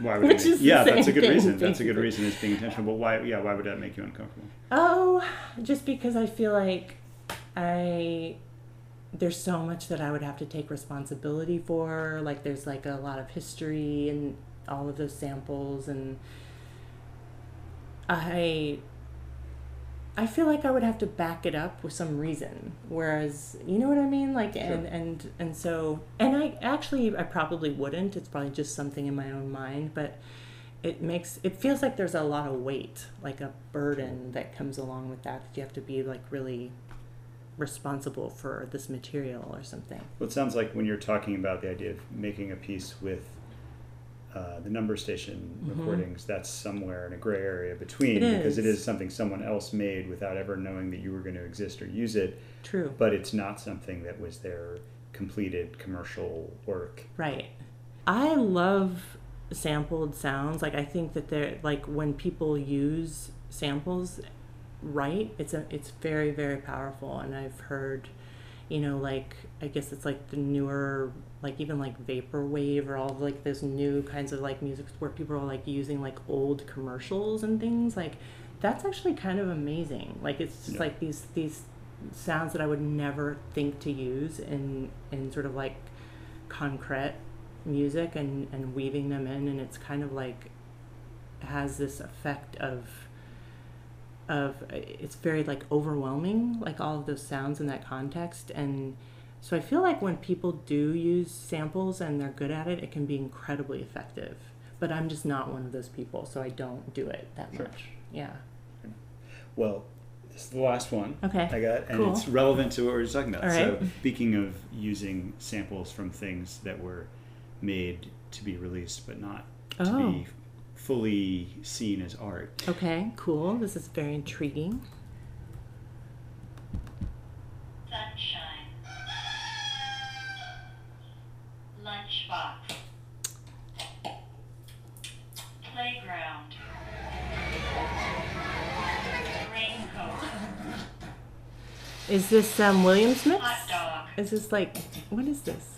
Why would Which is yeah, that's a good thing, reason. That's a good reason. It's being intentional. But why? Yeah, why would that make you uncomfortable? Oh, just because I feel like I there's so much that I would have to take responsibility for. Like there's like a lot of history and all of those samples and I I feel like I would have to back it up with some reason. Whereas, you know what I mean? Like and Sure. and and so and I actually I probably wouldn't. It's probably just something in my own mind, but it makes it feels like there's a lot of weight, like a burden that comes along with that. That you have to be like really responsible for this material or something. Well, it sounds like when you're talking about the idea of making a piece with uh, the number station recordings, that's somewhere in a gray area between Mm-hmm. It because it is. is something someone else made without ever knowing that you were going to exist or use it, True. but it's not something that was their completed commercial work. Right. I love sampled sounds. Like I think that they're like when people use samples, right, it's a it's very very powerful. And I've heard, you know, like I guess it's like the newer, like even like vaporwave or all of like those new kinds of like music where people are like using like old commercials and things like. That's actually kind of amazing. Like it's just Yeah. like these these sounds that I would never think to use in in sort of like concrete music and and weaving them in and it's kind of like has this effect of of it's very like overwhelming like all of those sounds in that context and so I feel like when people do use samples and they're good at it it can be incredibly effective but I'm just not one of those people so I don't do it that Sure. much yeah Well, this is the last one Okay, I got, and cool. it's relevant to what we were just talking about. All So, speaking of using samples from things that were made to be released but not to Oh. be fully seen as art. okay cool this is very intriguing is this um William Smith? Is this like what is this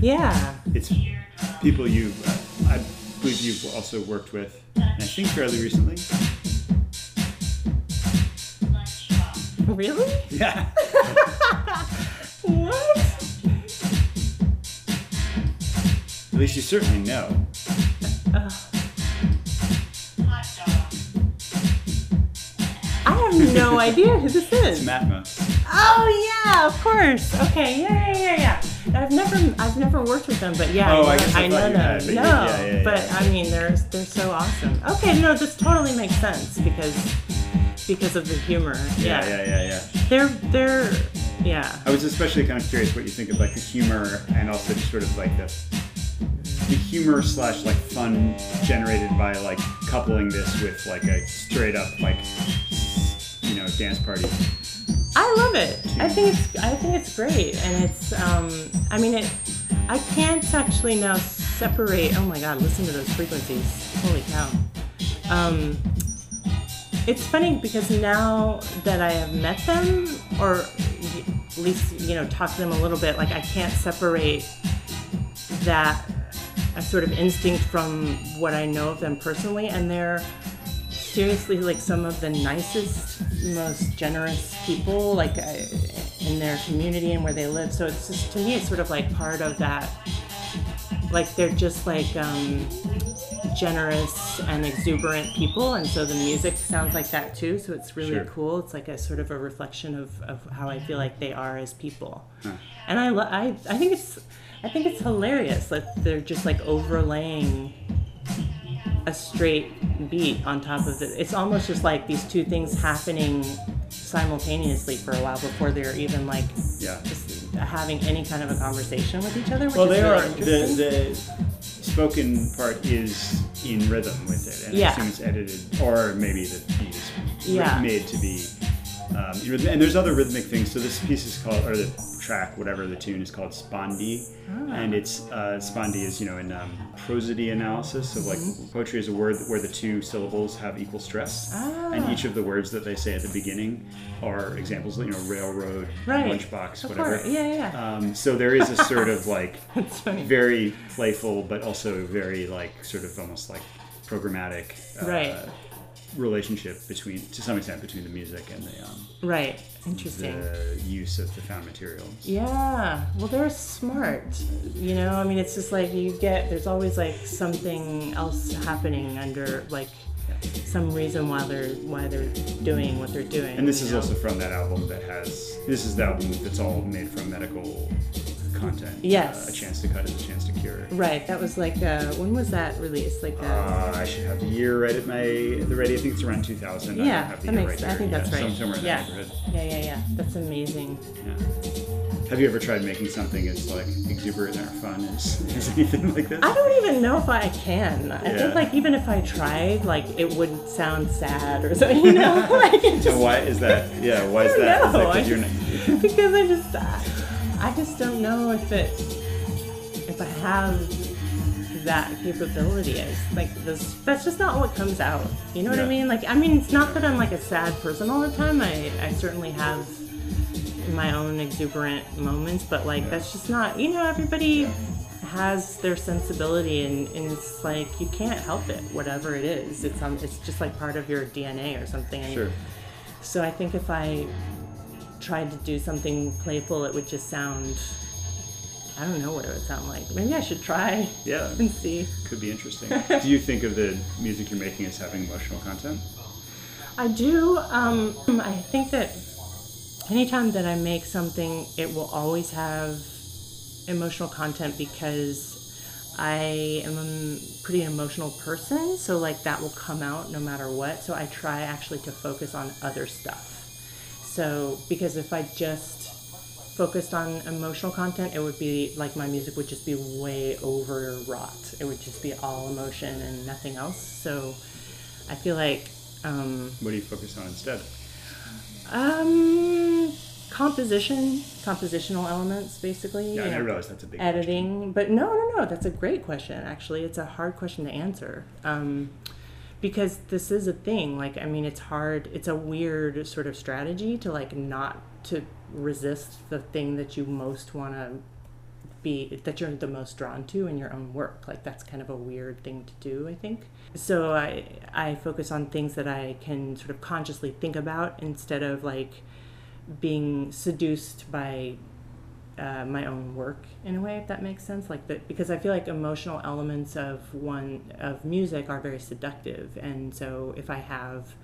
yeah It's people you, uh, I believe you've also worked with, and I think fairly recently. Really Yeah. what At least you certainly know. Dog. I have no idea who this is. It's. Matmos. Oh yeah, of course. Okay, yeah, yeah, yeah, yeah. I've never, I've never worked with them, but yeah, Oh, I, know, I I know them. had, but no, yeah, yeah, yeah. but I mean, they're they're so awesome. Okay, no, this totally makes sense because because of the humor. Yeah, Yeah, yeah, yeah, yeah. they're they're yeah. I was especially kind of curious what you think of like the humor and also just sort of like the the humor slash like fun generated by like coupling this with like a straight up like you know dance party. I love it. I think it's I think it's great, and it's um I mean it. I can't actually now separate. Oh my God! Listen to those frequencies. Holy cow. Um, it's funny because now that I have met them, or at least you know talked to them a little bit, like I can't separate that a sort of instinct from what I know of them personally, and they're seriously like some of the nicest, most generous people like uh, in their community and where they live. So it's just to me, it's sort of like part of that. Like they're just like um, generous and exuberant people, and so the music sounds like that too. So it's really Sure. cool. It's like a sort of a reflection of, of how I feel like they are as people, and I, lo- I I think it's I think it's hilarious that they're just like overlaying a straight beat on top of it. It's almost just like these two things happening simultaneously for a while before they're even like Yeah. just having any kind of a conversation with each other. Which Well, they really are the the spoken part is in rhythm with it, and I Yeah. assume it's edited, or maybe the beat is Yeah. made to be. Um, and there's other rhythmic things. So this piece is called, or the track, whatever the tune is called, Spondee, Ah. and it's uh, Spondee is you know in um, prosody analysis of like Mm-hmm. poetry is a word where the two syllables have equal stress, and Ah. each of the words that they say at the beginning are examples. You know, railroad, Right. lunchbox, Of whatever. course. Yeah, yeah, yeah. Um, so there is a sort of like very playful, but also very like sort of almost like programmatic uh, Right. relationship between, to some extent, between the music and the um, Right. Interesting. the use of the found materials. Yeah, well, they're smart. You know, I mean, it's just like you get, there's always like something else happening under, like, some reason why they're why they're doing what they're doing. And this is know? also from that album that has. This is the album that's all made from medical content. Yes. Uh, a chance to cut is a chance to cure. right. That was like, uh, when was that released? Like, uh, Uh, I should have the year right at my the ready. I think it's around 2000. I don't yeah, that makes. right I think that's yeah, right. Somewhere in yeah. that neighborhood. yeah, yeah, yeah. That's amazing. Yeah. Have you ever tried making something as like exuberant or fun as, as anything like this? I don't even know if I can. I Yeah. think like even if I tried, like it would sound sad or something. You know, like So just why is that? Yeah, why is that? Is that know. I just- because I just I just don't know if it if I have that capability. It's like this that's just not what comes out. You know what I mean? Like I mean it's not that I'm like a sad person all the time. I, I certainly have my own exuberant moments, but like that's just not you know, everybody has their sensibility and, and it's like you can't help it, whatever it is. It's um it's just like part of your DNA or something. Sure. so I think if I tried to do something playful, it would just sound. I don't know what it would sound like. Maybe I should try Yeah, and see. could be interesting. Do you think of the music you're making as having emotional content? I do. Um, I think that anytime that I make something, it will always have emotional content because I am a pretty emotional person. So, like, that will come out no matter what. So, I try actually to focus on other stuff. So, because if I just focused on emotional content, it would be like my music would just be way overwrought. It would just be all emotion and nothing else. So, I feel like. Um, What do you focus on instead? um, composition, compositional elements, basically. Yeah, you I realize that's a big editing. But no, no, no. That's a great question. Actually, it's a hard question to answer. Um, because this is a thing. Like, I mean, it's hard. It's a weird sort of strategy to like not to resist the thing that you most want to be that you're the most drawn to in your own work like that's kind of a weird thing to do i think so i i focus on things that i can sort of consciously think about instead of like being seduced by uh, my own work in a way if that makes sense. Like that because i feel like emotional elements of one of music are very seductive. And so if i have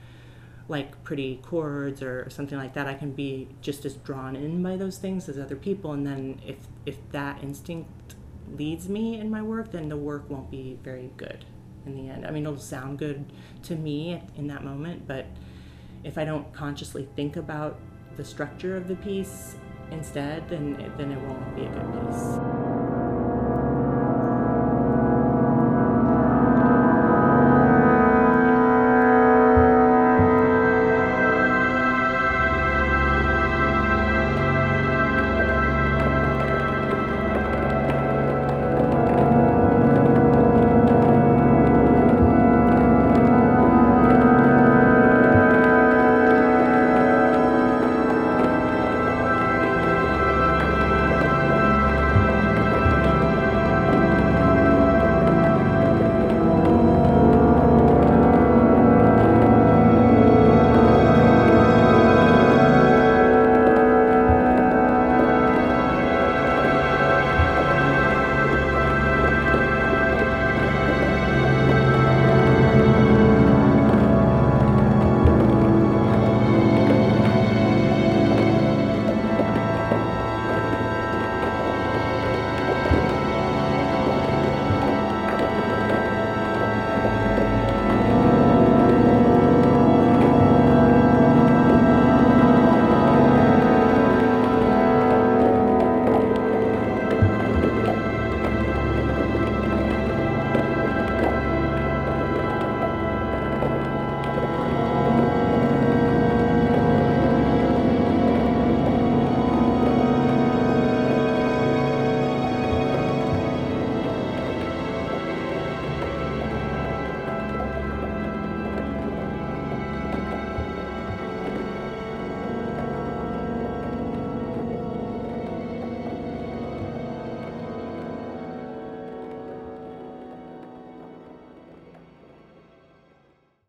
like pretty chords or something like that i can be just as drawn in by those things as other people. And then if if that instinct leads me in my work then the work won't be very good in the end. I mean it'll sound good to me in that moment but if i don't consciously think about the structure of the piece instead, then, then it won't be a good piece.